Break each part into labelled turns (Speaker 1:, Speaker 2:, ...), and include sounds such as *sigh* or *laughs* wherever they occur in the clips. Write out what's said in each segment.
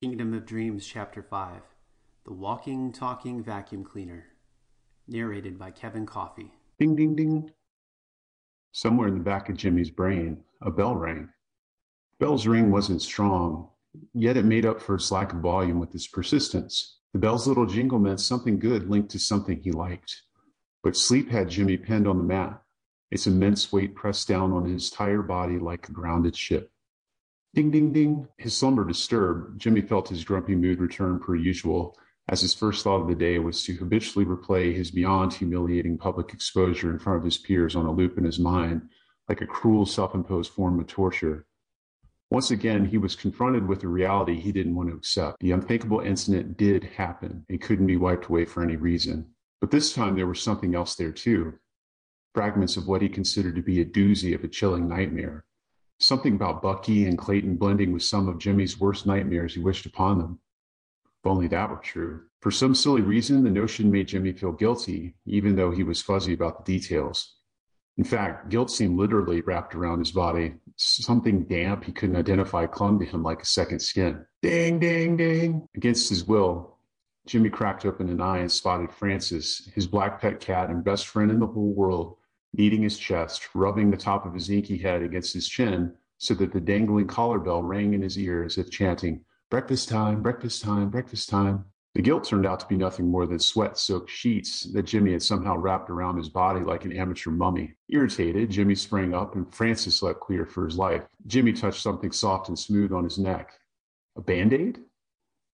Speaker 1: Kingdom of Dreams, Chapter 5 The Walking, Talking Vacuum Cleaner. Narrated by Kevin Coffey.
Speaker 2: Ding, ding, ding. Somewhere in the back of Jimmy's brain, a bell rang. Bell's ring wasn't strong, yet it made up for its lack of volume with its persistence. The bell's little jingle meant something good linked to something he liked. But sleep had Jimmy pinned on the mat, its immense weight pressed down on his tired body like a grounded ship. Ding, ding, ding. His slumber disturbed, Jimmy felt his grumpy mood return per usual, as his first thought of the day was to habitually replay his beyond humiliating public exposure in front of his peers on a loop in his mind, like a cruel self imposed form of torture. Once again, he was confronted with a reality he didn't want to accept. The unthinkable incident did happen. It couldn't be wiped away for any reason. But this time there was something else there too. Fragments of what he considered to be a doozy of a chilling nightmare. Something about Bucky and Clayton blending with some of Jimmy's worst nightmares he wished upon them. If only that were true. For some silly reason, the notion made Jimmy feel guilty, even though he was fuzzy about the details. In fact, guilt seemed literally wrapped around his body. Something damp he couldn't identify clung to him like a second skin. Ding, ding, ding. Against his will, Jimmy cracked open an eye and spotted Francis, his black pet cat and best friend in the whole world, kneading his chest, rubbing the top of his inky head against his chin so that the dangling collar bell rang in his ear as if chanting, Breakfast time, breakfast time, breakfast time. The guilt turned out to be nothing more than sweat soaked sheets that Jimmy had somehow wrapped around his body like an amateur mummy. Irritated, Jimmy sprang up and Francis let clear for his life. Jimmy touched something soft and smooth on his neck. A band aid?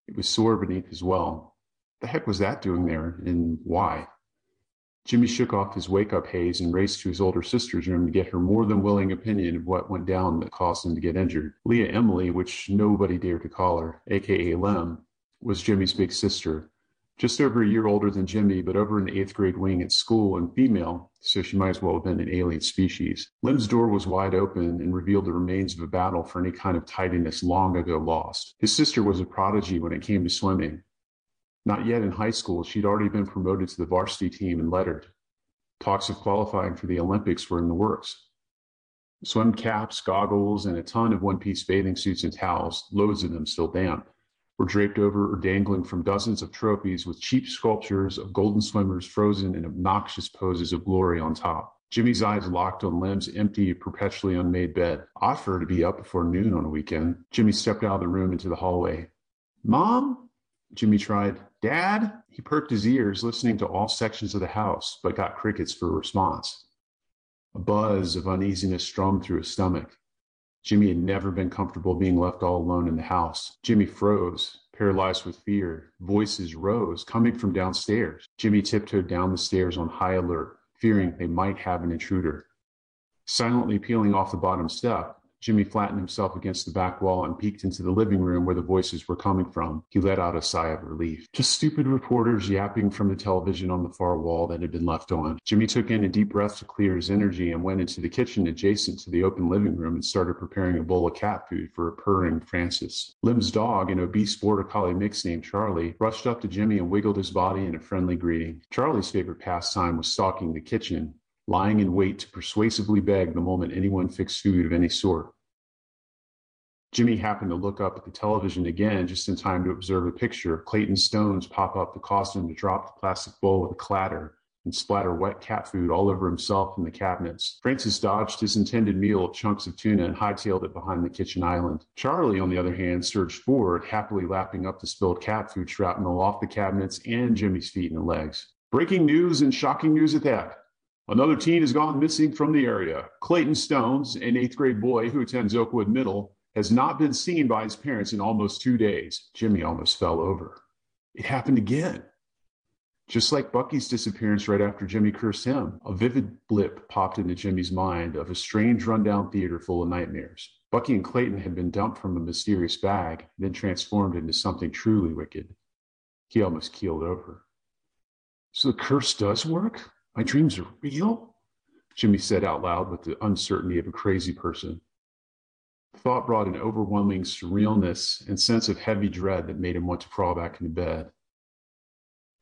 Speaker 2: It was sore beneath his well. The heck was that doing there, and why? Jimmy shook off his wake up haze and raced to his older sister's room to get her more than willing opinion of what went down that caused him to get injured. Leah Emily, which nobody dared to call her, aka Lem, was Jimmy's big sister. Just over a year older than Jimmy, but over an eighth grade wing at school and female, so she might as well have been an alien species. Lem's door was wide open and revealed the remains of a battle for any kind of tidiness long ago lost. His sister was a prodigy when it came to swimming. Not yet in high school, she'd already been promoted to the varsity team and lettered. Talks of qualifying for the Olympics were in the works. Swim caps, goggles, and a ton of one piece bathing suits and towels, loads of them still damp, were draped over or dangling from dozens of trophies with cheap sculptures of golden swimmers frozen in obnoxious poses of glory on top. Jimmy's eyes locked on Lem's empty, perpetually unmade bed. Her to be up before noon on a weekend. Jimmy stepped out of the room into the hallway. Mom? Jimmy tried. Dad? He perked his ears, listening to all sections of the house, but got crickets for a response. A buzz of uneasiness strummed through his stomach. Jimmy had never been comfortable being left all alone in the house. Jimmy froze, paralyzed with fear. Voices rose, coming from downstairs. Jimmy tiptoed down the stairs on high alert, fearing they might have an intruder. Silently peeling off the bottom step, Jimmy flattened himself against the back wall and peeked into the living room where the voices were coming from. He let out a sigh of relief. Just stupid reporters yapping from the television on the far wall that had been left on. Jimmy took in a deep breath to clear his energy and went into the kitchen adjacent to the open living room and started preparing a bowl of cat food for a purring Francis. Lem's dog, an obese border collie mix named Charlie, rushed up to Jimmy and wiggled his body in a friendly greeting. Charlie's favorite pastime was stalking the kitchen, lying in wait to persuasively beg the moment anyone fixed food of any sort. Jimmy happened to look up at the television again just in time to observe a picture of Clayton Stones pop up to cause him to drop the plastic bowl with a clatter and splatter wet cat food all over himself and the cabinets. Francis dodged his intended meal of chunks of tuna and hightailed it behind the kitchen island. Charlie, on the other hand, surged forward, happily lapping up the spilled cat food shrapnel off the cabinets and Jimmy's feet and legs. Breaking news and shocking news at that. Another teen has gone missing from the area. Clayton Stones, an eighth grade boy who attends Oakwood Middle, has not been seen by his parents in almost two days. Jimmy almost fell over. It happened again. Just like Bucky's disappearance right after Jimmy cursed him, a vivid blip popped into Jimmy's mind of a strange rundown theater full of nightmares. Bucky and Clayton had been dumped from a mysterious bag, then transformed into something truly wicked. He almost keeled over. So the curse does work? My dreams are real? Jimmy said out loud with the uncertainty of a crazy person. The thought brought an overwhelming surrealness and sense of heavy dread that made him want to crawl back into bed.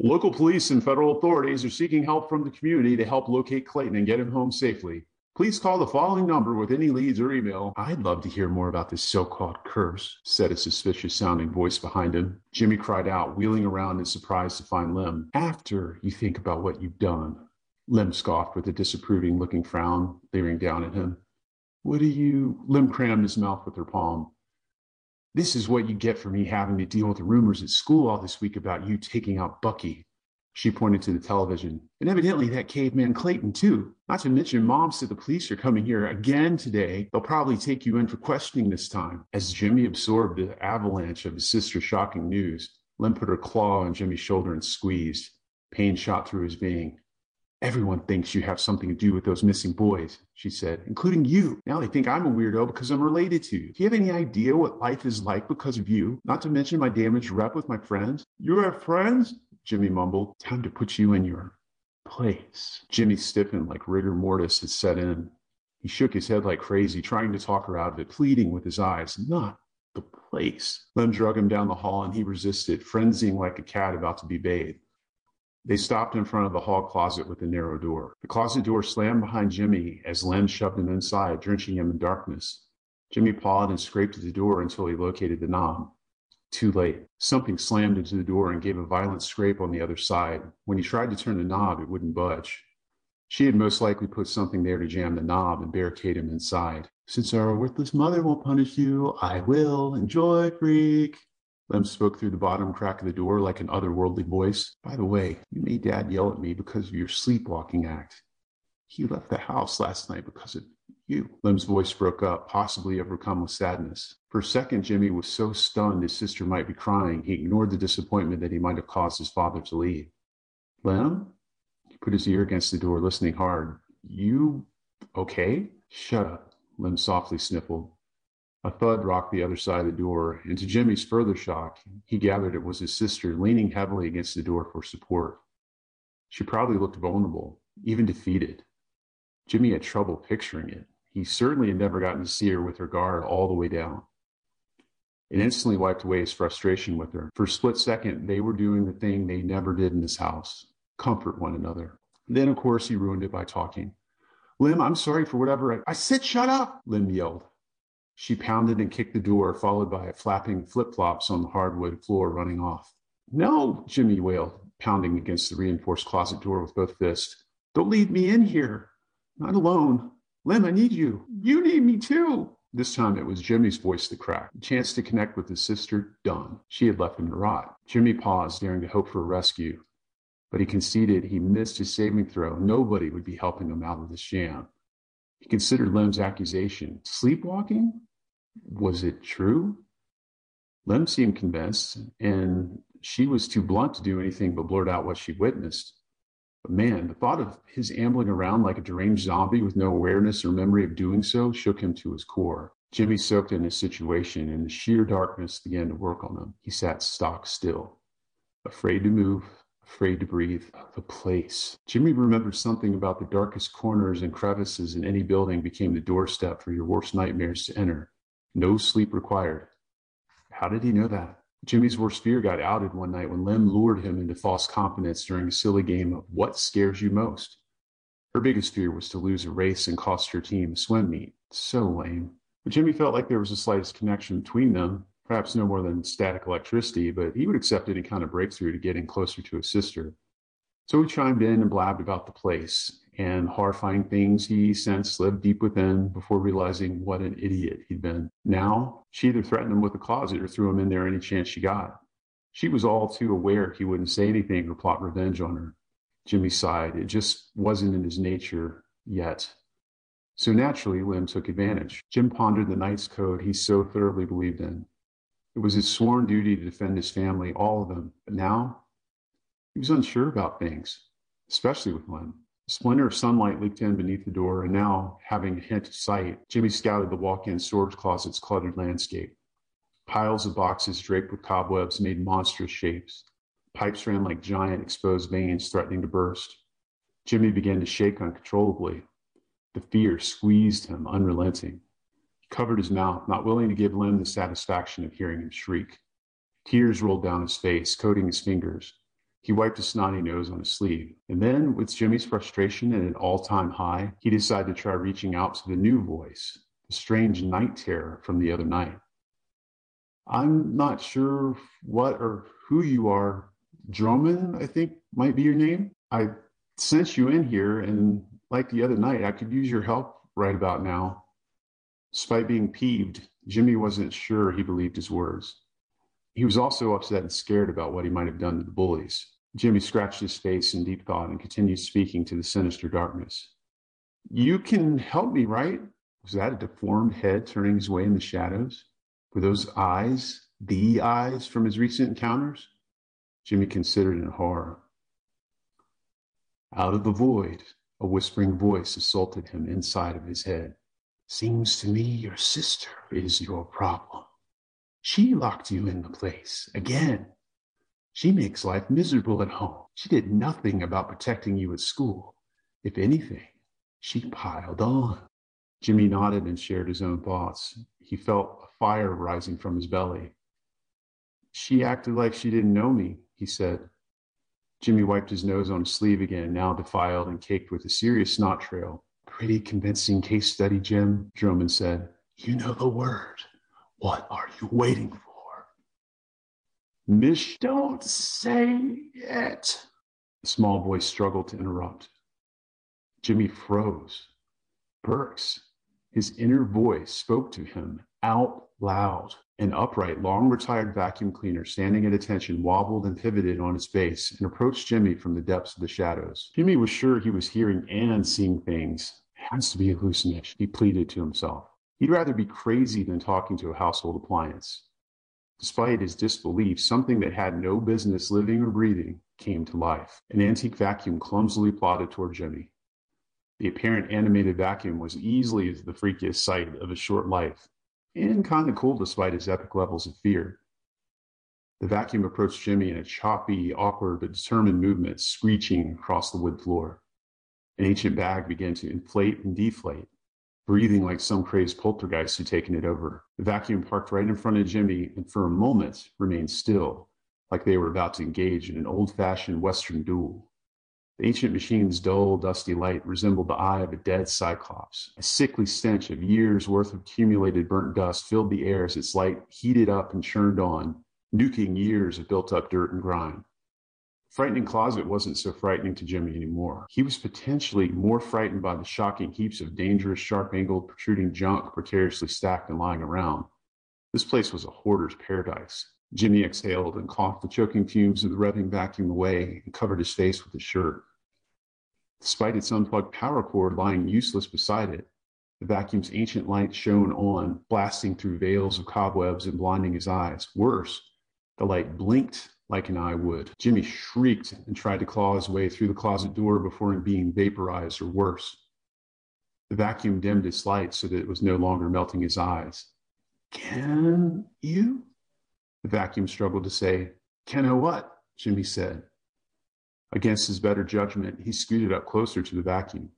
Speaker 2: Local police and federal authorities are seeking help from the community to help locate Clayton and get him home safely. Please call the following number with any leads or email. I'd love to hear more about this so called curse, said a suspicious sounding voice behind him. Jimmy cried out, wheeling around in surprise to find Lem. After you think about what you've done. Lem scoffed with a disapproving looking frown, leering down at him. What do you? Lem crammed his mouth with her palm. This is what you get for me having to deal with the rumors at school all this week about you taking out Bucky. She pointed to the television. And evidently that caveman Clayton, too. Not to mention, mom said the police are coming here again today. They'll probably take you in for questioning this time. As Jimmy absorbed the avalanche of his sister's shocking news, Lem put her claw on Jimmy's shoulder and squeezed. Pain shot through his being. Everyone thinks you have something to do with those missing boys, she said, including you. Now they think I'm a weirdo because I'm related to you. Do you have any idea what life is like because of you? Not to mention my damaged rep with my friends. You have friends? Jimmy mumbled. Time to put you in your place. Jimmy stiffened like rigor mortis had set in. He shook his head like crazy, trying to talk her out of it, pleading with his eyes. Not the place. Lem drug him down the hall and he resisted, frenzying like a cat about to be bathed. They stopped in front of the hall closet with a narrow door. The closet door slammed behind Jimmy as Lem shoved him inside, drenching him in darkness. Jimmy pawed and scraped at the door until he located the knob. Too late. Something slammed into the door and gave a violent scrape on the other side. When he tried to turn the knob, it wouldn't budge. She had most likely put something there to jam the knob and barricade him inside. Since our worthless mother won't punish you, I will. Enjoy, freak. Lem spoke through the bottom crack of the door like an otherworldly voice. By the way, you made Dad yell at me because of your sleepwalking act. He left the house last night because of you. Lem's voice broke up, possibly overcome with sadness. For a second, Jimmy was so stunned his sister might be crying, he ignored the disappointment that he might have caused his father to leave. Lem? He put his ear against the door, listening hard. You okay? Shut up, Lem softly sniffled. A thud rocked the other side of the door, and to Jimmy's further shock, he gathered it was his sister leaning heavily against the door for support. She probably looked vulnerable, even defeated. Jimmy had trouble picturing it. He certainly had never gotten to see her with her guard all the way down. It instantly wiped away his frustration with her. For a split second, they were doing the thing they never did in this house comfort one another. Then, of course, he ruined it by talking. Lem, I'm sorry for whatever I, I said, shut up, Lem yelled. She pounded and kicked the door, followed by a flapping flip flops on the hardwood floor running off. No, Jimmy wailed, pounding against the reinforced closet door with both fists. Don't leave me in here. Not alone. Lem, I need you. You need me too. This time it was Jimmy's voice that cracked. A chance to connect with his sister, done. She had left him to rot. Jimmy paused, daring to hope for a rescue. But he conceded he missed his saving throw. Nobody would be helping him out of this jam. He considered Lem's accusation. Sleepwalking? Was it true? Lem seemed convinced, and she was too blunt to do anything but blurt out what she witnessed. But man, the thought of his ambling around like a deranged zombie with no awareness or memory of doing so shook him to his core. Jimmy soaked in his situation, and the sheer darkness began to work on him. He sat stock still, afraid to move, afraid to breathe. The place. Jimmy remembered something about the darkest corners and crevices in any building became the doorstep for your worst nightmares to enter. No sleep required. How did he know that? Jimmy's worst fear got outed one night when Lem lured him into false confidence during a silly game of What Scares You Most? Her biggest fear was to lose a race and cost her team a swim meet. So lame. But Jimmy felt like there was the slightest connection between them, perhaps no more than static electricity, but he would accept any kind of breakthrough to getting closer to his sister. So he chimed in and blabbed about the place and horrifying things he sensed lived deep within before realizing what an idiot he'd been. Now, she either threatened him with a closet or threw him in there any chance she got. She was all too aware he wouldn't say anything or plot revenge on her. Jimmy sighed. It just wasn't in his nature yet. So naturally, Lem took advantage. Jim pondered the knight's code he so thoroughly believed in. It was his sworn duty to defend his family, all of them. But now, he was unsure about things, especially with Lem. A splinter of sunlight leaked in beneath the door, and now, having a hint of sight, Jimmy scouted the walk-in storage closet's cluttered landscape. Piles of boxes draped with cobwebs made monstrous shapes. Pipes ran like giant exposed veins threatening to burst. Jimmy began to shake uncontrollably. The fear squeezed him, unrelenting. Covered his mouth, not willing to give Lem the satisfaction of hearing him shriek. Tears rolled down his face, coating his fingers. He wiped his snotty nose on his sleeve. And then, with Jimmy's frustration at an all time high, he decided to try reaching out to the new voice, the strange night terror from the other night. I'm not sure what or who you are. Drummond, I think might be your name. I sent you in here, and like the other night, I could use your help right about now. Despite being peeved, Jimmy wasn't sure he believed his words. He was also upset and scared about what he might have done to the bullies. Jimmy scratched his face in deep thought and continued speaking to the sinister darkness. You can help me, right? Was that a deformed head turning his way in the shadows? Were those eyes the eyes from his recent encounters? Jimmy considered in horror. Out of the void, a whispering voice assaulted him inside of his head. Seems to me your sister is your problem. She locked you in the place again. She makes life miserable at home. She did nothing about protecting you at school. If anything, she piled on. Jimmy nodded and shared his own thoughts. He felt a fire rising from his belly. She acted like she didn't know me, he said. Jimmy wiped his nose on his sleeve again, now defiled and caked with a serious snot trail. Pretty convincing case study, Jim, Drummond said. You know the word. What are you waiting for? Mish, don't say it. The small voice struggled to interrupt. Jimmy froze. Burks, his inner voice spoke to him out loud. An upright, long retired vacuum cleaner standing at attention wobbled and pivoted on its base and approached Jimmy from the depths of the shadows. Jimmy was sure he was hearing and seeing things. Has to be a hallucination, he pleaded to himself. He'd rather be crazy than talking to a household appliance. Despite his disbelief, something that had no business living or breathing came to life. An antique vacuum clumsily plodded toward Jimmy. The apparent animated vacuum was easily the freakiest sight of his short life, and kind of cool despite his epic levels of fear. The vacuum approached Jimmy in a choppy, awkward, but determined movement, screeching across the wood floor. An ancient bag began to inflate and deflate, breathing like some crazed poltergeist who'd taken it over. The vacuum parked right in front of Jimmy and for a moment remained still, like they were about to engage in an old fashioned Western duel. The ancient machine's dull, dusty light resembled the eye of a dead cyclops. A sickly stench of years' worth of accumulated burnt dust filled the air as its light heated up and churned on, nuking years of built up dirt and grime. Frightening Closet wasn't so frightening to Jimmy anymore. He was potentially more frightened by the shocking heaps of dangerous, sharp angled, protruding junk precariously stacked and lying around. This place was a hoarder's paradise. Jimmy exhaled and coughed the choking fumes of the revving vacuum away and covered his face with his shirt. Despite its unplugged power cord lying useless beside it, the vacuum's ancient light shone on, blasting through veils of cobwebs and blinding his eyes. Worse, the light blinked like an eye would. Jimmy hmm. shrieked and tried to claw his way through the closet door before being vaporized or worse. The vacuum dimmed its light so that it was no longer melting his eyes. Can you? The vacuum struggled to say. Can I what? Jimmy said. Against his better judgment, he scooted up closer to the vacuum.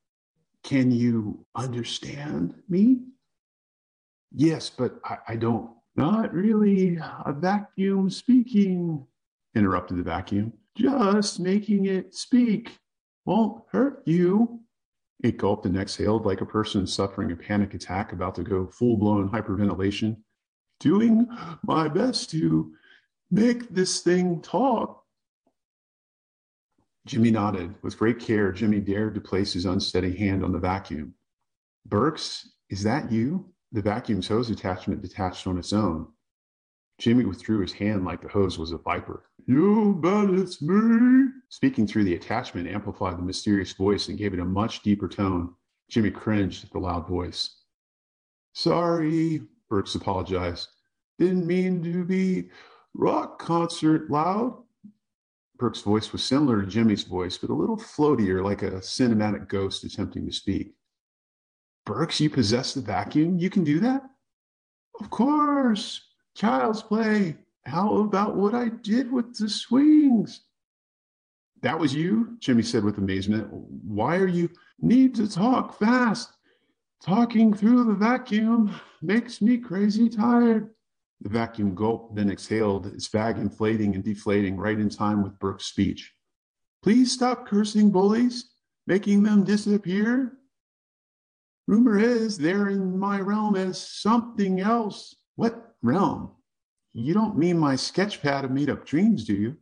Speaker 2: Can you understand me? Yes, but I, I don't. Not really a vacuum speaking, interrupted the vacuum. Just making it speak won't hurt you. It gulped and exhaled like a person suffering a panic attack about to go full blown hyperventilation. Doing my best to make this thing talk. Jimmy nodded. With great care, Jimmy dared to place his unsteady hand on the vacuum. Burks, is that you? The vacuum's hose attachment detached on its own. Jimmy withdrew his hand like the hose was a viper. You bet it's me. Speaking through the attachment amplified the mysterious voice and gave it a much deeper tone. Jimmy cringed at the loud voice. Sorry, Burks apologized. Didn't mean to be rock concert loud. Burks' voice was similar to Jimmy's voice, but a little floatier, like a cinematic ghost attempting to speak. Burks, you possess the vacuum? You can do that? Of course. Child's play. How about what I did with the swings? That was you? Jimmy said with amazement. Why are you need to talk fast? Talking through the vacuum makes me crazy tired. The vacuum gulped, then exhaled, its bag inflating and deflating right in time with Burks' speech. Please stop cursing bullies, making them disappear. Rumor is they're in my realm as something else. What realm? You don't mean my sketch pad of made up dreams, do you?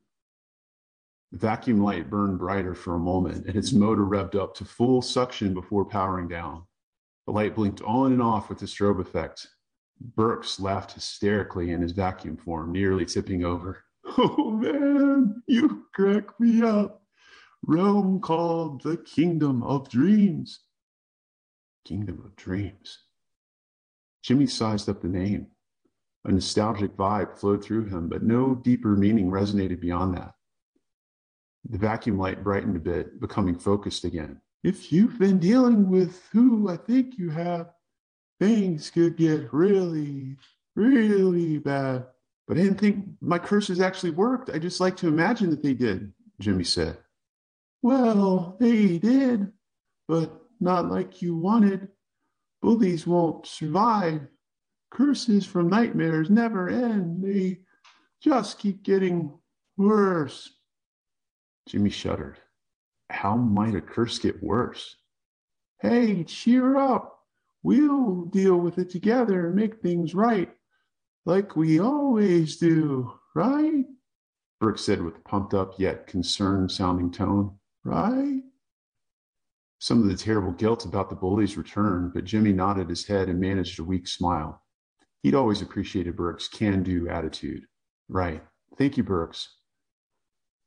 Speaker 2: The vacuum light burned brighter for a moment, and its motor revved up to full suction before powering down. The light blinked on and off with the strobe effect. Burks laughed hysterically in his vacuum form, nearly tipping over. *laughs* Oh man, you crack me up. Realm called the Kingdom of Dreams. Kingdom of Dreams. Jimmy sized up the name. A nostalgic vibe flowed through him, but no deeper meaning resonated beyond that. The vacuum light brightened a bit, becoming focused again. If you've been dealing with who I think you have, things could get really, really bad. But I didn't think my curses actually worked. I just like to imagine that they did, Jimmy said. Well, they did, but not like you wanted. Bullies won't survive. Curses from nightmares never end. They just keep getting worse. Jimmy shuddered. How might a curse get worse? Hey, cheer up. We'll deal with it together and make things right, like we always do, right? Burks said with a pumped up yet concerned sounding tone. Right? Some of the terrible guilt about the bully's return, but Jimmy nodded his head and managed a weak smile. He'd always appreciated Burks' can do attitude. Right. Thank you, Burks.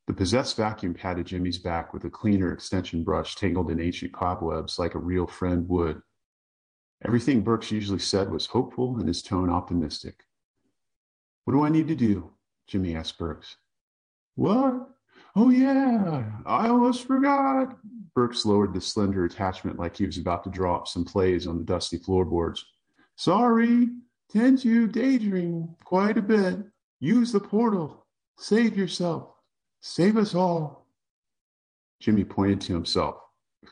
Speaker 2: The possessed vacuum patted Jimmy's back with a cleaner extension brush tangled in ancient cobwebs like a real friend would. Everything Burks usually said was hopeful and his tone optimistic. What do I need to do? Jimmy asked Burks. What? Oh, yeah, I almost forgot. Burks lowered the slender attachment like he was about to drop some plays on the dusty floorboards. Sorry, tend to daydream quite a bit. Use the portal. Save yourself. Save us all. Jimmy pointed to himself.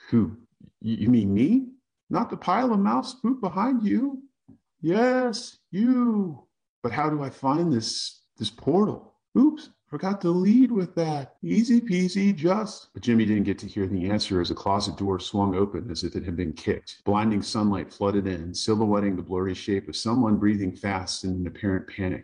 Speaker 2: Who? You mean me? Not the pile of mouse poop behind you? Yes, you. But how do I find this this portal? Oops, forgot to lead with that. Easy peasy, just. But Jimmy didn't get to hear the answer as a closet door swung open as if it had been kicked. Blinding sunlight flooded in, silhouetting the blurry shape of someone breathing fast in an apparent panic.